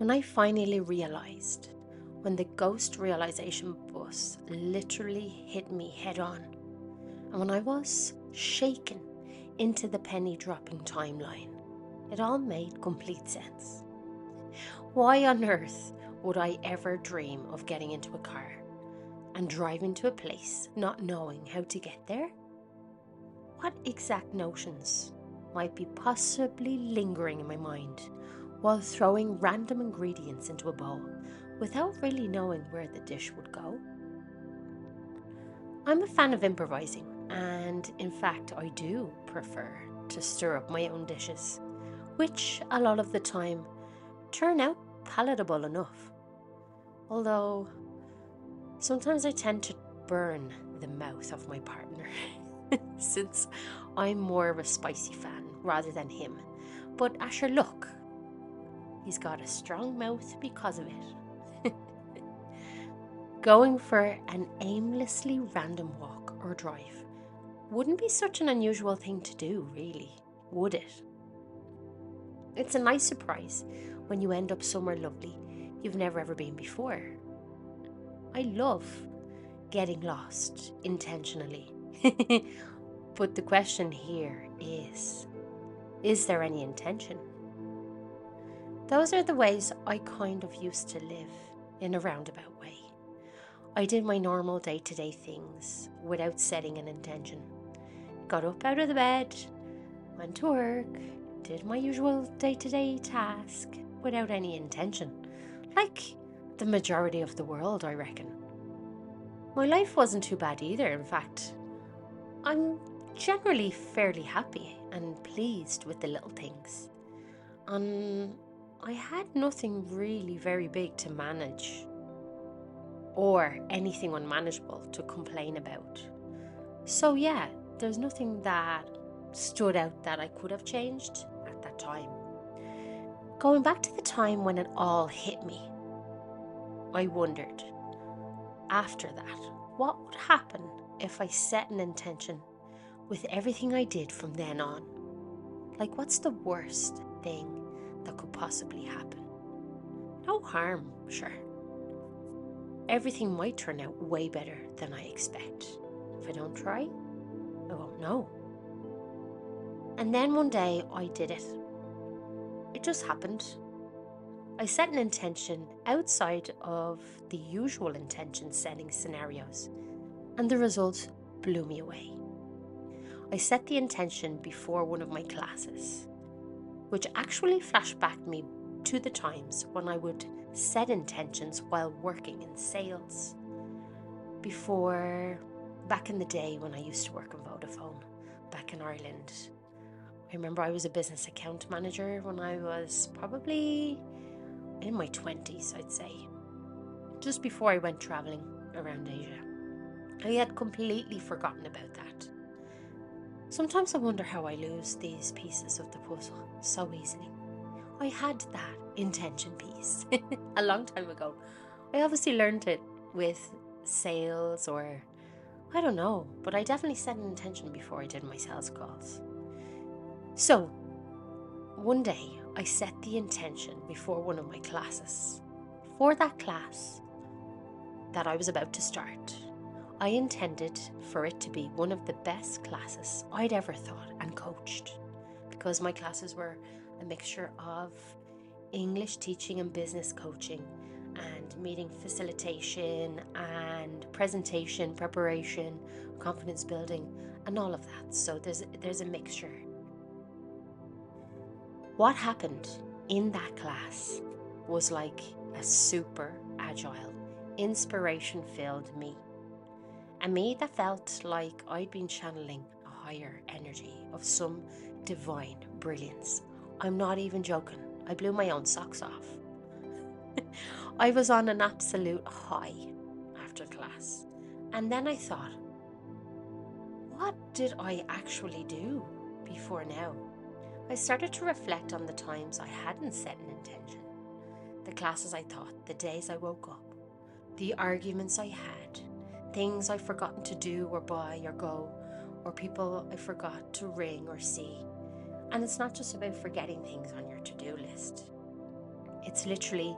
when I finally realized, when the ghost realization bus literally hit me head on, and when I was shaken into the penny dropping timeline, it all made complete sense. Why on earth would I ever dream of getting into a car and driving to a place not knowing how to get there? What exact notions might be possibly lingering in my mind while throwing random ingredients into a bowl without really knowing where the dish would go? I'm a fan of improvising, and in fact, I do prefer to stir up my own dishes, which a lot of the time turn out palatable enough. Although sometimes I tend to burn the mouth of my partner, since I'm more of a spicy fan rather than him. But Asher, look, he's got a strong mouth because of it. Going for an aimlessly random walk or drive wouldn't be such an unusual thing to do, really, would it? It's a nice surprise when you end up somewhere lovely you've never ever been before. I love getting lost intentionally. but the question here is is there any intention? Those are the ways I kind of used to live in a roundabout way. I did my normal day to day things without setting an intention. Got up out of the bed, went to work, did my usual day to day task without any intention. Like the majority of the world, I reckon. My life wasn't too bad either, in fact. I'm generally fairly happy and pleased with the little things. And I had nothing really very big to manage or anything unmanageable to complain about. So, yeah, there's nothing that stood out that I could have changed at that time. Going back to the time when it all hit me, I wondered after that what would happen if I set an intention with everything I did from then on. Like, what's the worst thing that could possibly happen? No harm, sure. Everything might turn out way better than I expect. If I don't try, I won't know. And then one day I did it. It just happened. I set an intention outside of the usual intention setting scenarios, and the results blew me away. I set the intention before one of my classes, which actually flashed back me to the times when I would set intentions while working in sales. Before, back in the day when I used to work in Vodafone, back in Ireland, I remember I was a business account manager when I was probably in my 20s, I'd say, just before I went traveling around Asia. I had completely forgotten about that. Sometimes I wonder how I lose these pieces of the puzzle so easily. I had that intention piece a long time ago. I obviously learned it with sales or I don't know, but I definitely set an intention before I did my sales calls. So, one day I set the intention before one of my classes. For that class that I was about to start, I intended for it to be one of the best classes I'd ever thought and coached because my classes were a mixture of English teaching and business coaching and meeting facilitation and presentation preparation, confidence building and all of that. So there's there's a mixture. What happened in that class was like a super agile, inspiration filled me and me that felt like I'd been channeling a higher energy of some divine brilliance. I'm not even joking. I blew my own socks off. I was on an absolute high after class. And then I thought, what did I actually do before now? I started to reflect on the times I hadn't set an intention, the classes I taught, the days I woke up, the arguments I had, things I've forgotten to do or buy or go, or people I forgot to ring or see. And it's not just about forgetting things on your to do list, It's literally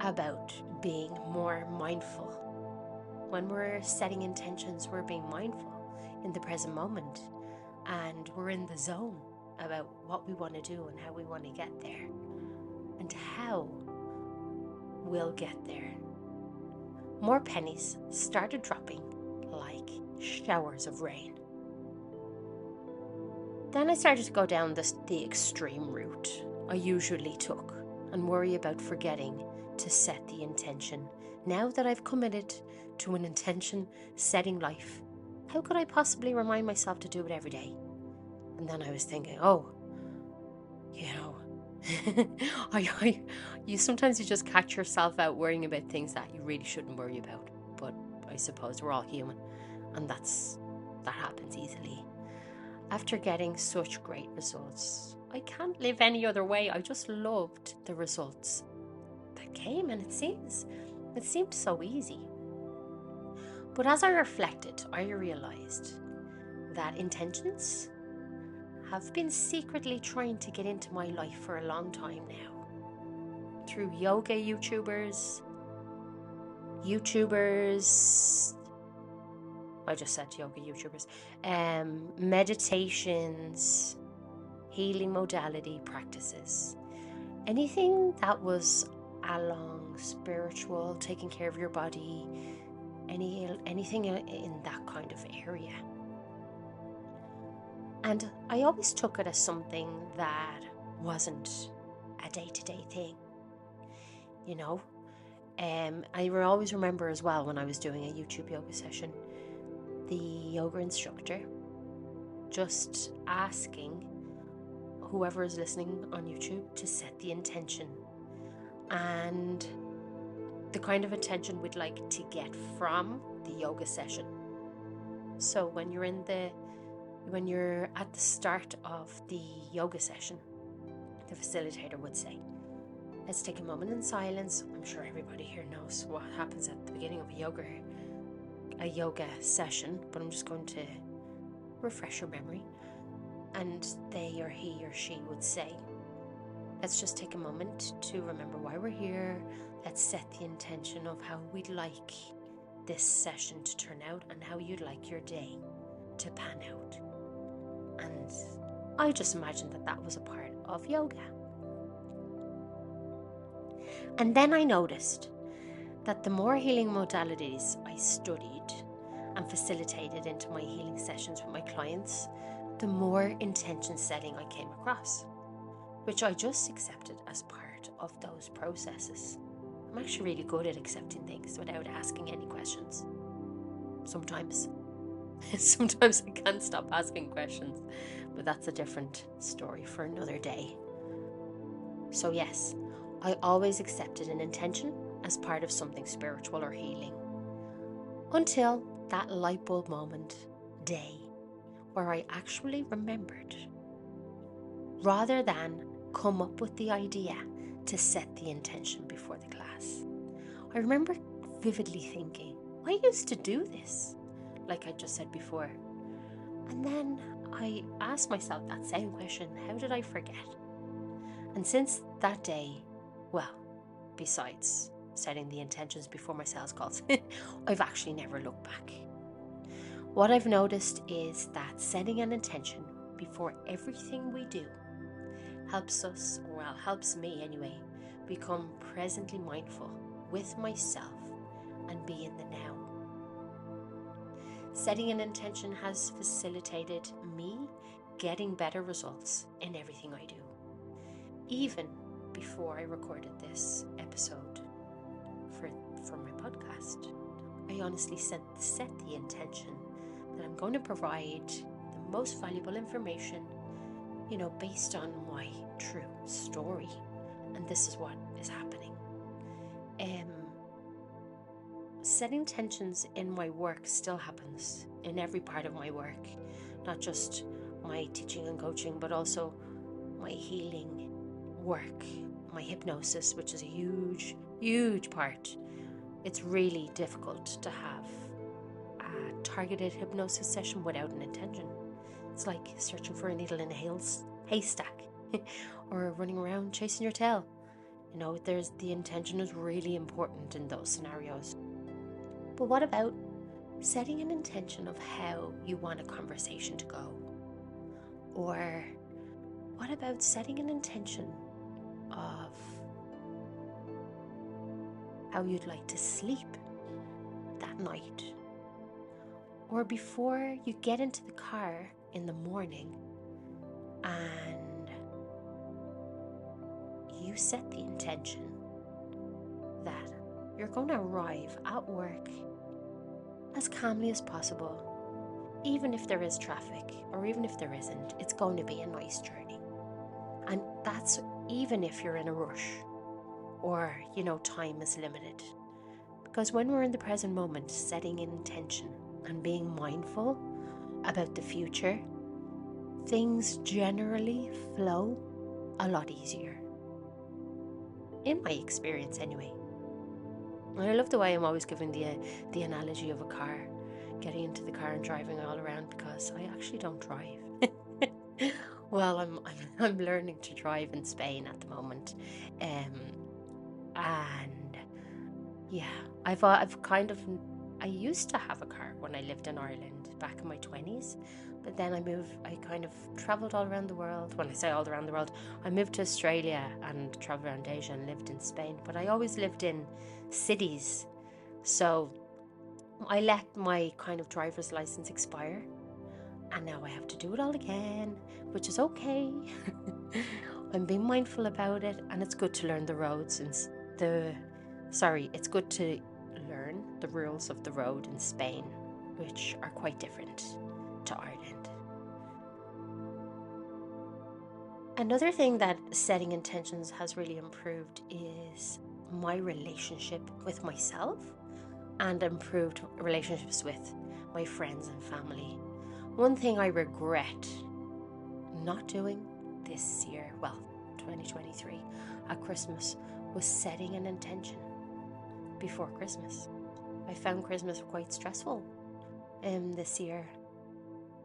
about being more mindful. When we're setting intentions, we're being mindful in the present moment and we're in the zone about what we want to do and how we want to get there and how we'll get there. More pennies started dropping like showers of rain. Then I started to go down this, the extreme route I usually took and worry about forgetting to set the intention. Now that I've committed to an intention setting life, how could I possibly remind myself to do it every day? And then I was thinking, oh, you know, I, you sometimes you just catch yourself out worrying about things that you really shouldn't worry about. But I suppose we're all human, and that's that happens easily. After getting such great results, I can't live any other way. I just loved the results that came, and it seems it seemed so easy. But as I reflected, I realized that intentions have been secretly trying to get into my life for a long time now. Through yoga YouTubers, YouTubers, I just said yoga YouTubers, um, meditations, healing modality practices, anything that was along spiritual, taking care of your body, any anything in that kind of area. And I always took it as something that wasn't a day to day thing. You know? Um, I always remember as well when I was doing a YouTube yoga session, the yoga instructor just asking whoever is listening on YouTube to set the intention and the kind of intention we'd like to get from the yoga session. So when you're in the when you're at the start of the yoga session, the facilitator would say, Let's take a moment in silence. I'm sure everybody here knows what happens at the beginning of a yoga a yoga session, but I'm just going to refresh your memory. And they or he or she would say, Let's just take a moment to remember why we're here. Let's set the intention of how we'd like this session to turn out and how you'd like your day to pan out. And I just imagined that that was a part of yoga. And then I noticed that the more healing modalities I studied and facilitated into my healing sessions with my clients, the more intention setting I came across, which I just accepted as part of those processes. I'm actually really good at accepting things without asking any questions. Sometimes. Sometimes I can't stop asking questions, but that's a different story for another day. So, yes, I always accepted an intention as part of something spiritual or healing. Until that light bulb moment, day, where I actually remembered. Rather than come up with the idea to set the intention before the class. I remember vividly thinking, I used to do this like I just said before. And then I asked myself that same question how did I forget? And since that day, well, besides setting the intentions before my sales calls, I've actually never looked back. What I've noticed is that setting an intention before everything we do helps us, well, helps me anyway, become presently mindful with myself and be in the now. Setting an intention has facilitated me getting better results in everything I do. Even before I recorded this episode for, for my podcast, I honestly set, set the intention that I'm going to provide the most valuable information, you know, based on my true story. And this is what is happening. Um, setting intentions in my work still happens in every part of my work, not just my teaching and coaching, but also my healing work, my hypnosis, which is a huge, huge part. It's really difficult to have a targeted hypnosis session without an intention. It's like searching for a needle in a haystack or running around chasing your tail. You know, there's the intention is really important in those scenarios. But what about setting an intention of how you want a conversation to go? Or what about setting an intention of how you'd like to sleep that night? Or before you get into the car in the morning and you set the intention that you're going to arrive at work as calmly as possible. Even if there is traffic, or even if there isn't, it's going to be a nice journey. And that's even if you're in a rush or, you know, time is limited. Because when we're in the present moment, setting intention and being mindful about the future, things generally flow a lot easier. In my experience, anyway. And I love the way I'm always giving the uh, the analogy of a car, getting into the car and driving all around because I actually don't drive. well, I'm, I'm I'm learning to drive in Spain at the moment, um, and yeah, I've uh, I've kind of I used to have a car when I lived in Ireland back in my twenties, but then I moved, I kind of traveled all around the world. When I say all around the world, I moved to Australia and traveled around Asia and lived in Spain. But I always lived in cities. So I let my kind of driver's license expire. And now I have to do it all again, which is okay. I'm being mindful about it, and it's good to learn the roads and the. Sorry, it's good to learn the rules of the road in Spain, which are quite different to Ireland. Another thing that setting intentions has really improved is my relationship with myself and improved relationships with my friends and family. One thing I regret not doing this year, well, 2023, at Christmas, was setting an intention before Christmas. I found Christmas quite stressful um, this year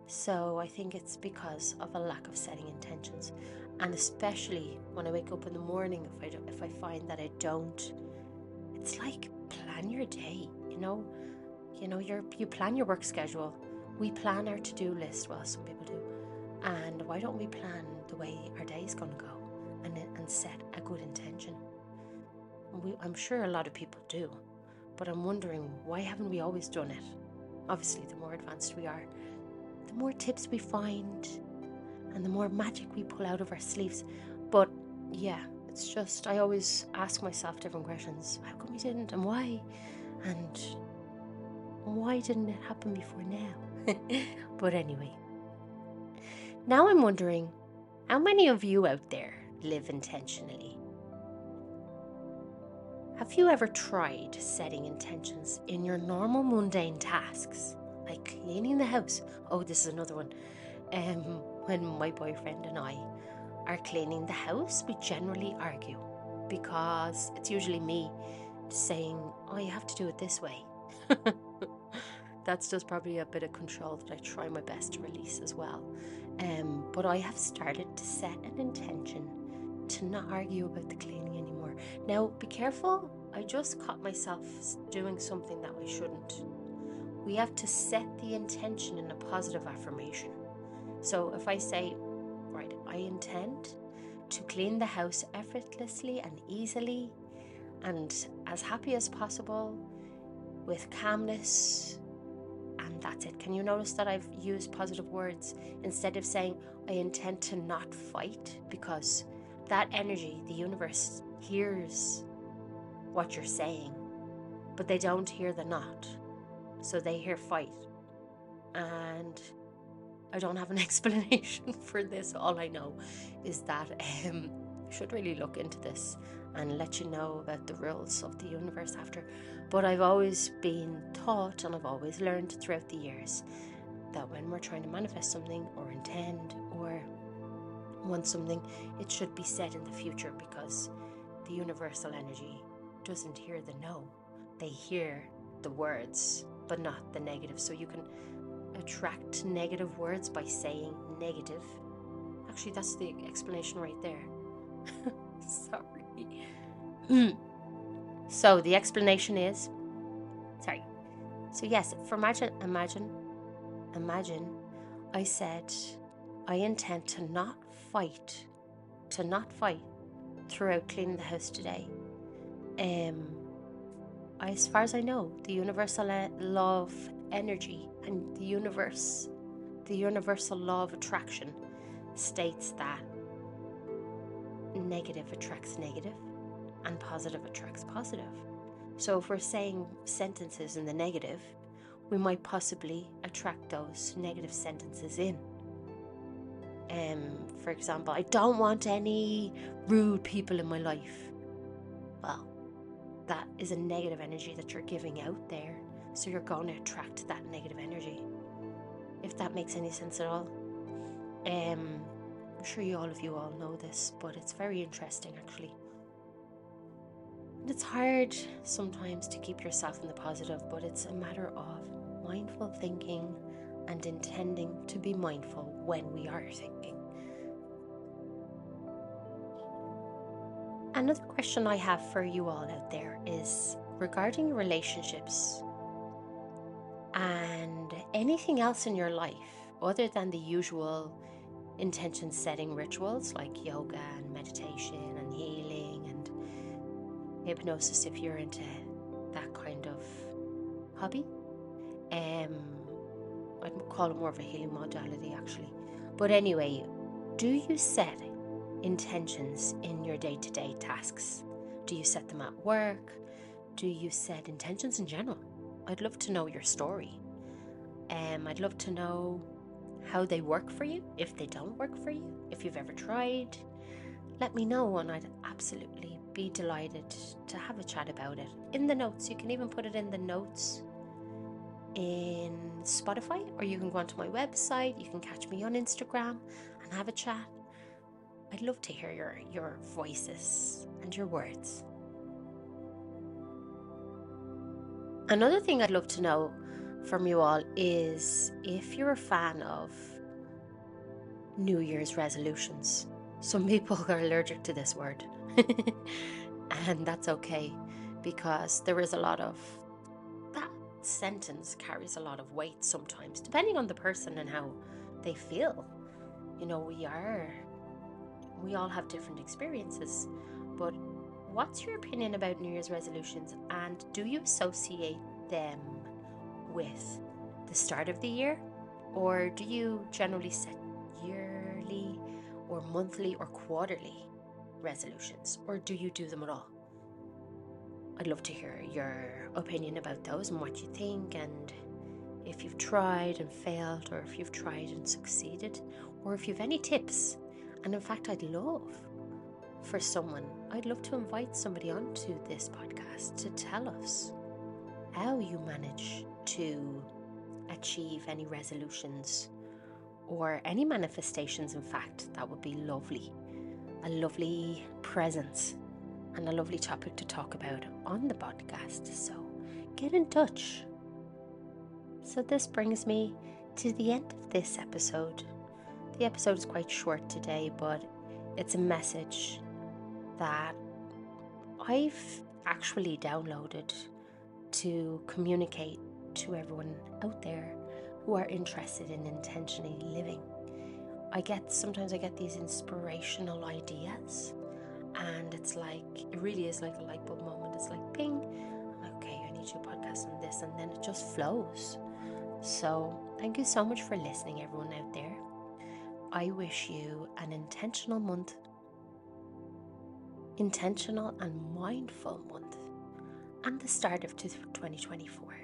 so I think it's because of a lack of setting intentions, and especially when I wake up in the morning, if I if I find that I don't, it's like plan your day. You know, you know, you you plan your work schedule. We plan our to do list. Well, some people do, and why don't we plan the way our day is going to go, and and set a good intention? We, I'm sure a lot of people do, but I'm wondering why haven't we always done it? Obviously, the more advanced we are, the more tips we find and the more magic we pull out of our sleeves. But yeah, it's just, I always ask myself different questions. How come we didn't and why? And why didn't it happen before now? but anyway, now I'm wondering how many of you out there live intentionally? Have you ever tried setting intentions in your normal mundane tasks? Like cleaning the house. Oh, this is another one. Um, when my boyfriend and I are cleaning the house, we generally argue because it's usually me saying, "Oh, you have to do it this way." That's just probably a bit of control that I try my best to release as well. Um, but I have started to set an intention to not argue about the cleaning anymore. Now, be careful. I just caught myself doing something that I shouldn't we have to set the intention in a positive affirmation. So if I say, right, I intend to clean the house effortlessly and easily and as happy as possible with calmness and that's it. Can you notice that I've used positive words instead of saying I intend to not fight because that energy, the universe hears what you're saying, but they don't hear the not. So they hear fight. And I don't have an explanation for this. All I know is that um, should really look into this and let you know about the rules of the universe after. But I've always been taught and I've always learned throughout the years that when we're trying to manifest something or intend or want something, it should be said in the future because the universal energy doesn't hear the no, they hear the words but not the negative. So you can attract negative words by saying negative. Actually, that's the explanation right there. Sorry. Mm. So the explanation is sorry. So yes, for imagine imagine imagine I said I intend to not fight to not fight throughout cleaning the house today. Um as far as I know, the universal law of energy and the universe, the universal law of attraction states that negative attracts negative and positive attracts positive. So if we're saying sentences in the negative, we might possibly attract those negative sentences in. Um, for example, I don't want any rude people in my life. That is a negative energy that you're giving out there. So you're going to attract that negative energy. If that makes any sense at all. Um, I'm sure you all of you all know this, but it's very interesting actually. And it's hard sometimes to keep yourself in the positive, but it's a matter of mindful thinking and intending to be mindful when we are thinking. Another question I have for you all out there is regarding relationships and anything else in your life other than the usual intention setting rituals like yoga and meditation and healing and hypnosis if you're into that kind of hobby. Um, I'd call it more of a healing modality actually. But anyway, do you set intentions in your day to day tasks? Do you set them at work? Do you set intentions in general? I'd love to know your story. Um, I'd love to know how they work for you, if they don't work for you, if you've ever tried. Let me know, and I'd absolutely be delighted to have a chat about it. In the notes, you can even put it in the notes in Spotify, or you can go onto my website. You can catch me on Instagram and have a chat. I'd love to hear your, your voices and your words. Another thing I'd love to know from you all is if you're a fan of New Year's resolutions. Some people are allergic to this word, and that's okay because there is a lot of that sentence carries a lot of weight sometimes, depending on the person and how they feel. You know, we are, we all have different experiences, but what's your opinion about New Year's resolutions and do you associate them with the start of the year? Or do you generally set yearly or monthly or quarterly resolutions? Or do you do them at all? I'd love to hear your opinion about those and what you think, and if you've tried and failed, or if you've tried and succeeded, or if you've any tips. And in fact, I'd love for someone, I'd love to invite somebody onto this podcast to tell us how you manage to achieve any resolutions or any manifestations, in fact, that would be lovely. A lovely presence and a lovely topic to talk about on the podcast. So get in touch. So, this brings me to the end of this episode. The episode is quite short today, but it's a message that I've actually downloaded to communicate to everyone out there who are interested in intentionally living. I get sometimes I get these inspirational ideas, and it's like it really is like a light bulb moment. It's like ping, like, okay, I need to podcast on this, and then it just flows. So, thank you so much for listening, everyone out there. I wish you an intentional month, intentional and mindful month, and the start of 2024.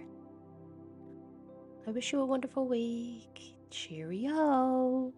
I wish you a wonderful week. Cheerio.